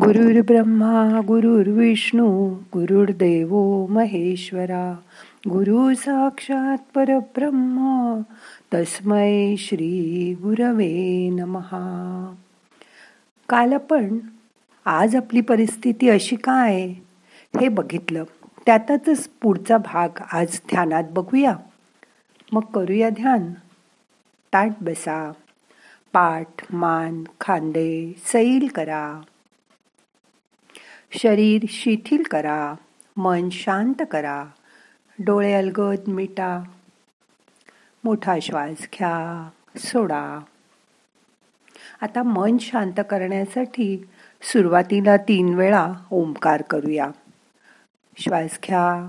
गुरुर् ब्रह्मा गुरुर्विष्णू गुरुर्देव महेश्वरा गुरु साक्षात परब्रह्म तस्मै श्री गुरवे नमहा काल आपण आज आपली परिस्थिती अशी काय हे बघितलं त्यातच पुढचा भाग आज ध्यानात बघूया. मग करूया ध्यान. ताट बसा. पाठ मान खांदे सैल करा. शरीर शिथिल करा मन शांत करा डोळे अलगद मिटा. मोठा श्वास घ्या सोडा. आता मन शांत करण्यासाठी सुरुवातीला तीन वेळा ओंकार करूया. श्वास घ्या.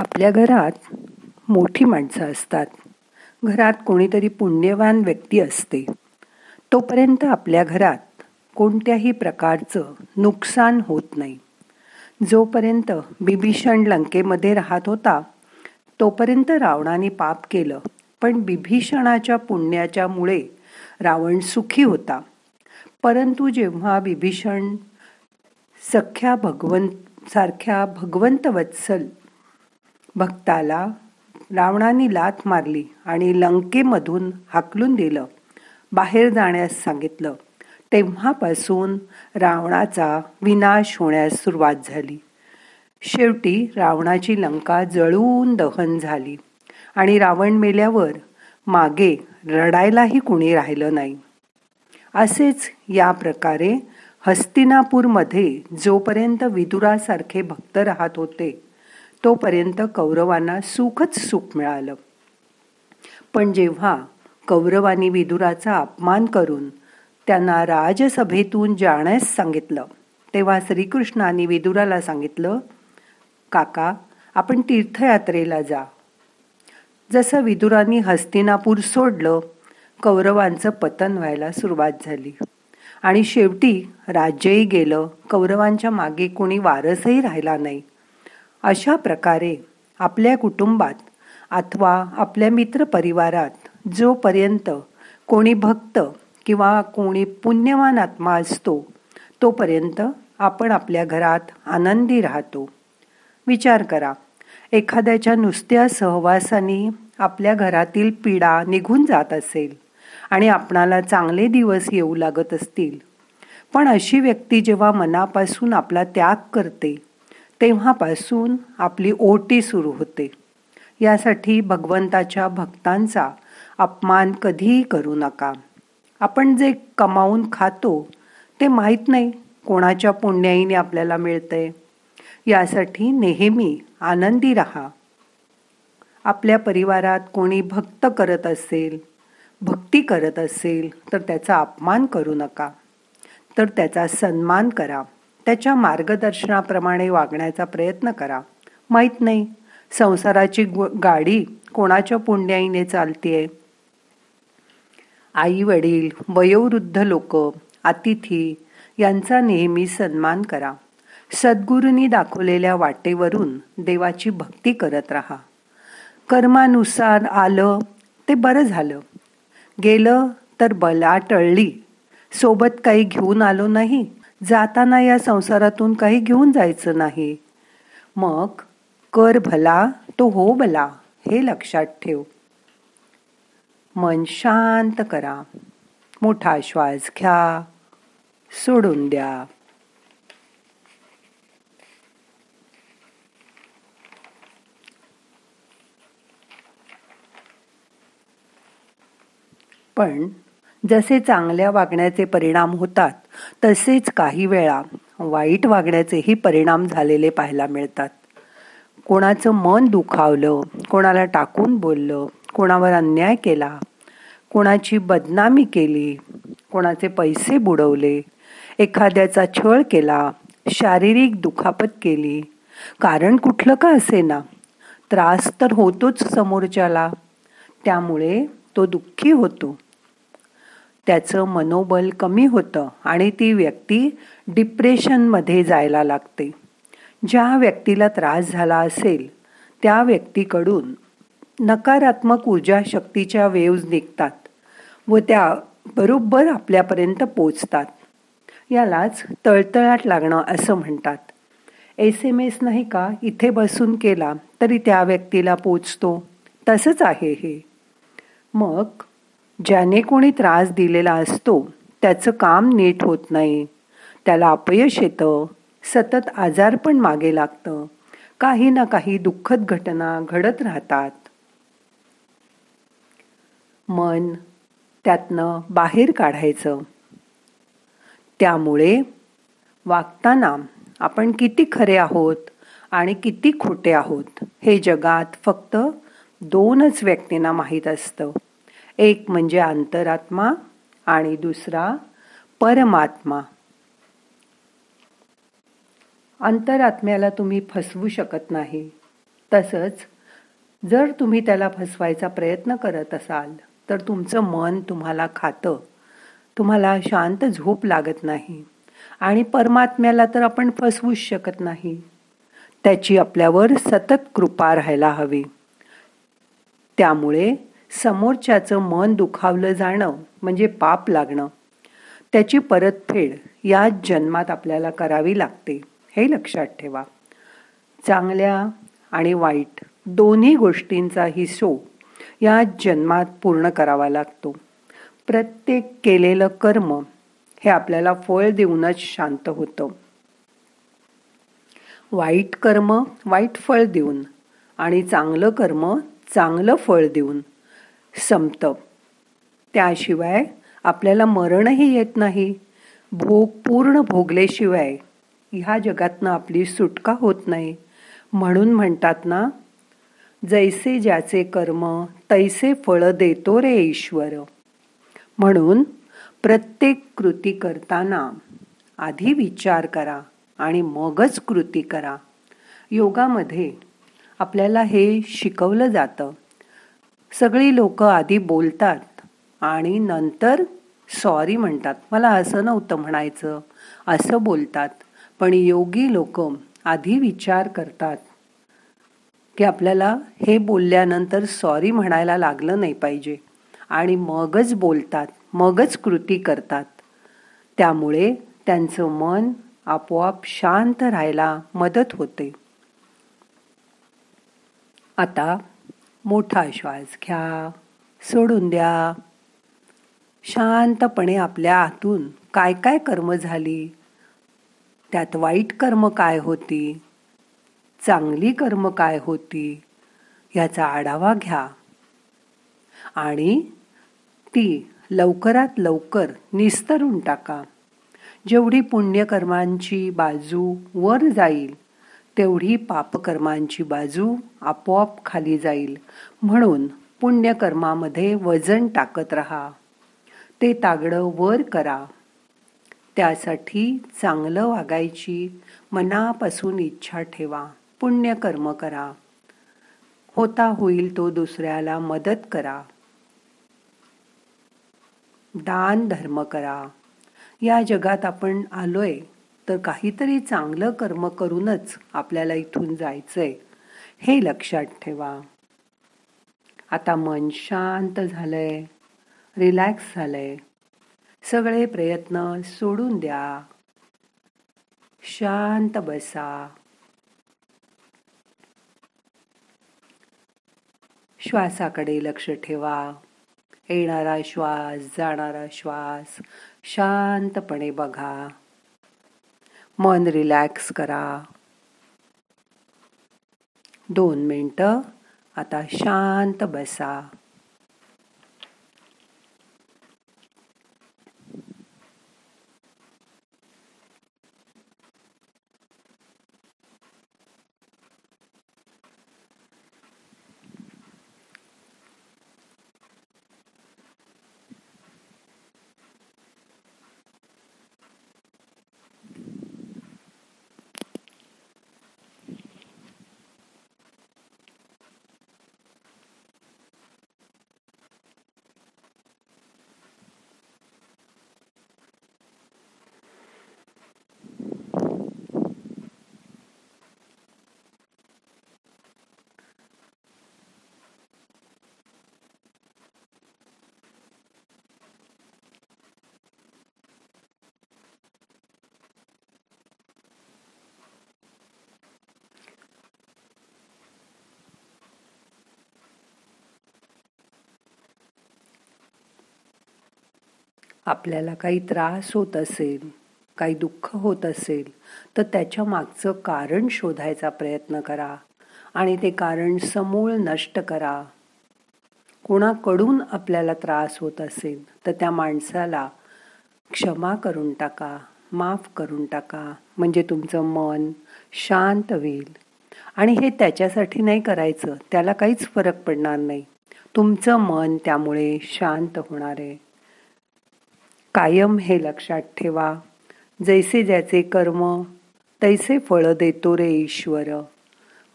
आपल्या घरात मोठी माणसं असतात. घरात कोणीतरी पुण्यवान व्यक्ती असते. तोपर्यंत आपल्या घरात कोणत्याही प्रकारचं नुकसान होत नाही. जोपर्यंत बिभीषण लंकेमध्ये राहत होता तोपर्यंत रावणाने पाप केलं. पण बिभीषणाच्या पुण्याच्यामुळे रावण सुखी होता. परंतु जेव्हा बिभीषण सख्या भगवंत सारख्या भगवंत वत्सल भक्ताला रावणाने लाथ मारली आणि लंकेमधून हाकलून दिलं. बाहेर जाण्यास सांगितलं. तेव्हापासून रावणाचा विनाश होण्यास सुरुवात झाली. शेवटी रावणाची लंका जळून दहन झाली आणि रावण मेल्यावर मागे रडायलाही कुणी राहिलं नाही. असेच या प्रकारे हस्तिनापूरमध्ये जोपर्यंत विदुरासारखे भक्त राहत होते तोपर्यंत कौरवांना सुखच सुख मिळालं. पण जेव्हा कौरवानी विदुराचा अपमान करून त्यांना राजसभेतून जाण्यास सांगितलं तेव्हा श्रीकृष्णाने विदुराला सांगितलं काका आपण तीर्थयात्रेला जा. जसं विदुरांनी हस्तिनापूर सोडलं कौरवांचं पतन व्हायला सुरुवात झाली. आणि शेवटी राज्यही गेलं कौरवांच्या मागे कोणी वारसही राहिला नाही. अशा प्रकारे आपल्या कुटुंबात अथवा आपल्या मित्रपरिवारात जोपर्यंत कोणी भक्त किंवा कोणी पुण्यवान आत्मा असतो तोपर्यंत आपण आपल्या घरात आनंदी राहतो. विचार करा एखाद्याच्या नुसत्या सहवासाने आपल्या घरातील पीडा निघून जात असेल आणि आपणाला चांगले दिवस येऊ लागत असतील. पण अशी व्यक्ती जेव्हा मनापासून आपला त्याग करते तेव्हापासून आपली ओटी सुरू होते. यासाठी भगवंताच्या भक्तांचा अपमान कधीही करू नका. आपण जे कमावून खातो ते माहीत नाही कोणाच्या पुण्याईने आपल्याला मिळतंय. यासाठी नेहमी आनंदी रहा. आपल्या परिवारात कोणी भक्त करत असेल भक्ती करत असेल तर त्याचा अपमान करू नका. तर त्याचा सन्मान करा. त्याच्या मार्गदर्शनाप्रमाणे वागण्याचा प्रयत्न करा. माहीत नाही संसाराची गाडी कोणाच्या पुण्याईने चालतीये? आई वडील वयोवृद्ध लोक अतिथी यांचा नेहमी सन्मान करा. सद्गुरूंनी दाखवलेल्या वाटेवरून देवाची भक्ती करत राहा. कर्मानुसार आलं ते बरं झालं. गेलं तर बला टळली. सोबत काही घेऊन आलो नाही? जाताना या संसारातून काही घेऊन जायचं नाही. मग कर भला तो हो भला हे लक्षात ठेव. मन शांत करा. मोठा श्वास घ्या. सोडून द्या. पण जसे चांगल्या वागण्याचे परिणाम होतात तसेच काही वेळा वाईट वागण्याचेही परिणाम झालेले पाहायला मिळतात. कोणाचं मन दुखावलं कोणाला टाकून बोललं कोणावर अन्याय केला कोणाची बदनामी केली कोणाचे पैसे बुडवले एखाद्याचा छळ केला शारीरिक दुखापत केली कारण कुठलं का असे ना त्रास तर होतोच समोरच्याला. त्यामुळे तो दुःखी होतो. त्याचं मनोबल कमी होतं आणि ती व्यक्ती डिप्रेशनमध्ये जायला लागते. ज्या व्यक्तीला त्रास झाला असेल त्या व्यक्तीकडून नकारात्मक ऊर्जा शक्तीच्या वेव्ज निघतात व त्या बरोबर आपल्यापर्यंत पोचतात. यालाच तळतळाट लागणं असं म्हणतात. एस एम एस नाही का? इथे बसून केला तरी त्या व्यक्तीला पोचतो. तसंच आहे हे. मग ज्याने कोणी त्रास दिलेला असतो त्याचं काम नीट होत नाही. त्याला अपयश येतं सतत आजार पण मागे लागतं. काही ना काही दुःखद घटना घडत राहतात. मन त्यातनं बाहेर काढायचं. त्यामुळे वागताना आपण किती खरे आहोत आणि किती खोटे आहोत हे जगात फक्त दोनच व्यक्तींना माहीत असतं. एक म्हणजे अंतरात्मा आणि दुसरा परमात्मा. अंतरात्म्याला तुम्ही फसवू शकत नाही. तसंच जर तुम्ही त्याला फसवायचा प्रयत्न करत असाल तर तुमचं मन तुम्हाला खातं. तुम्हाला शांत झोप लागत नाही. आणि परमात्म्याला तर आपण फसवूच शकत नाही. त्याची आपल्यावर सतत कृपा राहायला हवी. त्यामुळे समोरच्याचं मन दुखावलं जाणं म्हणजे पाप लागणं. त्याची परतफेड या जन्मात आपल्याला करावी लागते हे लक्षात ठेवा. चांगल्या आणि वाईट दोन्ही गोष्टींचा हिस्सो या जन्मात पूर्ण करावा लागतो. प्रत्येक केलेलं कर्म हे आपल्याला फळ देऊनच शांत होतं. वाईट कर्म वाईट फळ देऊन आणि चांगलं कर्म चांगलं फळ देऊन संपतं. त्याशिवाय आपल्याला मरणही येत नाही. भोग पूर्ण भोगल्याशिवाय ह्या जगातनं आपली सुटका होत नाही. म्हणून म्हणतात ना जैसे ज्याचे कर्म तैसे फळ देतो रे ईश्वर. म्हणून प्रत्येक कृती करताना आधी विचार करा आणि मगच कृती करा. योगामध्ये आपल्याला हे शिकवलं जातं. सगळी लोक आधी बोलतात आणि नंतर सॉरी म्हणतात. मला असं नव्हतं म्हणायचं. असं बोलतात. पण योगी लोक आधी विचार करतात की आपल्याला हे बोलल्यानंतर सॉरी म्हणायला लागलं नाही पाहिजे. आणि मगच बोलतात मगच कृती करतात. त्यामुळे त्यांचं मन आपोआप शांत राहायला मदत होते. आता मोठा श्वास घ्या. सोडून द्या. शांतपणे आपल्या आतून काय काय कर्म झाली? त्यात वाईट कर्म काय होती? चांगली कर्म काय होती? याचा आढावा घ्या. आणि ती लवकरात लवकर निस्तरून टाका. जेवढी पुण्यकर्मांची बाजू वर जाईल तेवढी पापकर्मांची बाजू आपोआप खाली जाईल. म्हणून पुण्यकर्मामध्ये वजन टाकत राहा. ते तागडं वर करा. त्यासाठी चांगलं वागायची मनापासून इच्छा ठेवा. पुण्यकर्म करा. होता होईल तो दुसऱ्याला मदत करा. दान धर्म करा. या जगात आपण आलोय. तर काहीतरी चांगलं कर्म करूनच आपल्याला इथून जायचंय. हे लक्षात ठेवा. आता मन शांत झालंय. रिलॅक्स झालंय. सगळे प्रयत्न सोडून द्या. शांत बसा. श्वासाकडे लक्ष ठेवा. येणारा श्वास जाणारा श्वास शांतपणे बघा. मन रिलॅक्स करा. दोन मिनटं आता शांत बसा. आपल्याला काही त्रास होत असेल काही दुःख होत असेल तर त्याच्या मागचं कारण शोधायचा प्रयत्न करा आणि ते कारण समूळ नष्ट करा. कोणाकडून आपल्याला त्रास होत असेल तर त्या माणसाला क्षमा करून टाका माफ करून टाका. म्हणजे तुमचं मन शांत होईल. आणि हे त्याच्यासाठी नाही करायचं त्याला काहीच फरक पडणार नाही. तुमचं मन त्यामुळे शांत होणार आहे. कायम हे लक्षात ठेवा. जैसे ज्याचे कर्म तैसे फळ देतो रे ईश्वर.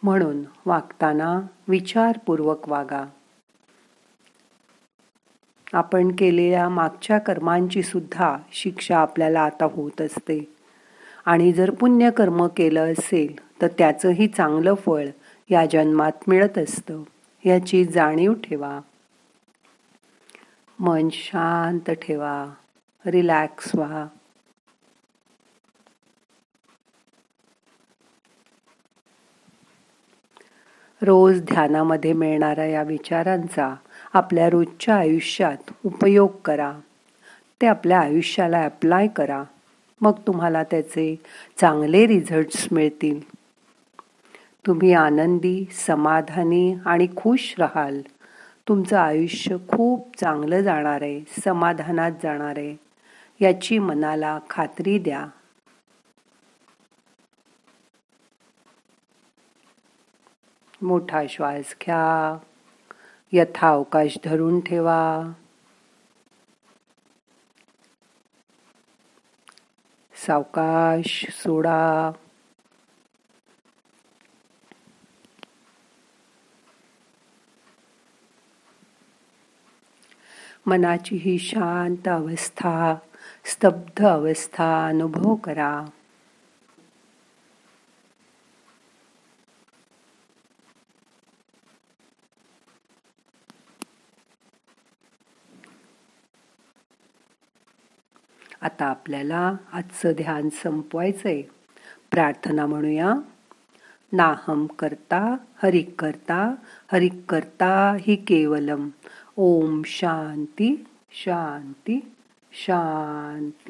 म्हणून वागताना विचारपूर्वक वागा. आपण केलेल्या मागच्या कर्मांची सुद्धा शिक्षा आपल्याला आता होत असते. आणि जर पुण्य कर्म केलं असेल तर त्याचंही चांगलं फळ या जन्मात मिळत असतं याची जाणीव ठेवा. मन शांत ठेवा. रिलॅक्स व्हा. रोज ध्यानामध्ये मिळणाऱ्या या विचारांचा आपल्या रोजच्या आयुष्यात उपयोग करा. ते आपल्या आयुष्याला अप्लाय करा. मग तुम्हाला त्याचे चांगले रिझल्ट्स मिळतील. तुम्ही आनंदी समाधानी आणि खुश राहाल. तुमचं आयुष्य खूप चांगलं जाणार आहे समाधानात जाणार आहे. याची मनाला खात्री द्या. मोठा श्वास घ्या. यथावकाश धरून ठेवा. सावकाश सोडा. मनाची ही शांत अवस्था स्तब्ध अवस्था अनुभव करा आता आपल्याला आजचं ध्यान संपवायचंय. प्रार्थना म्हणूया. नाहम करता हरिक करता हरिक करता हि केवलम. ओम शांती शांती. शांती